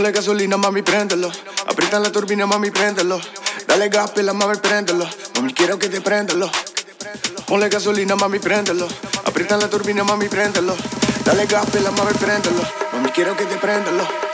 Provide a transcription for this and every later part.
Ponle gasolina, mami, préndelo. Aprieta la turbina, mami, préndelo. Dale gas, pela, mami, préndelo. Mami, quiero que te préndelo. Ponle gasolina, mami, préndelo. Aprieta la turbina, mami, préndelo. Dale gas, pela, mami, préndelo. Mami, quiero que te préndelo.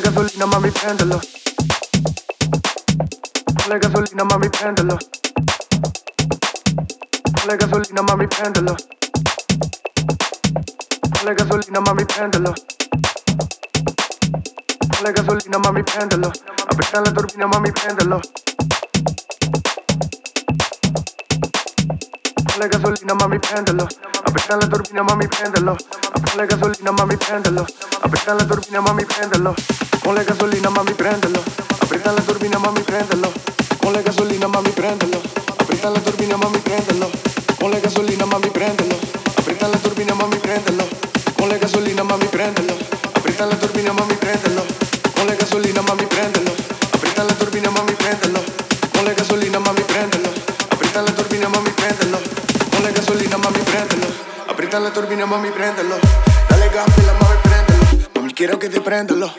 Alla gasolina ma mi prendelo Alla gasolina mami, prendelo Alla gasolina ma prendelo Alla gasolina ma prendelo Alla gasolina ma prendelo Apriamo la turbina mami, prendelo la gasolina, mami, prendelo. Apretá la turbina, mami, prendelo. Apretá la gasolina, mami, prendelo. Apretá la turbina, mami, prendelo. Ponle gasolina, mami, préndelo. Aprieta la turbina, mami, préndelo. Ponle gasolina, mami, préndelo. Aprieta la turbina, mami, préndelo. Ponle gasolina, mami, préndelo. Aprieta la turbina, mami, préndelo. Ponle gasolina, mami, préndelo. Aprieta la turbina, mami, préndelo. Ponle gasolina, mami, préndelo. Aprieta la turbina, mami, préndelo. Ponle gasolina, mami, préndelo. Aprieta la turbina, mami, préndelo. Ponle gasolina, mami, préndelo. Aprieta la turbina, mami, préndelo. Dale gas, pela, mami, préndelo. Mami, quiero que te. Préndelo,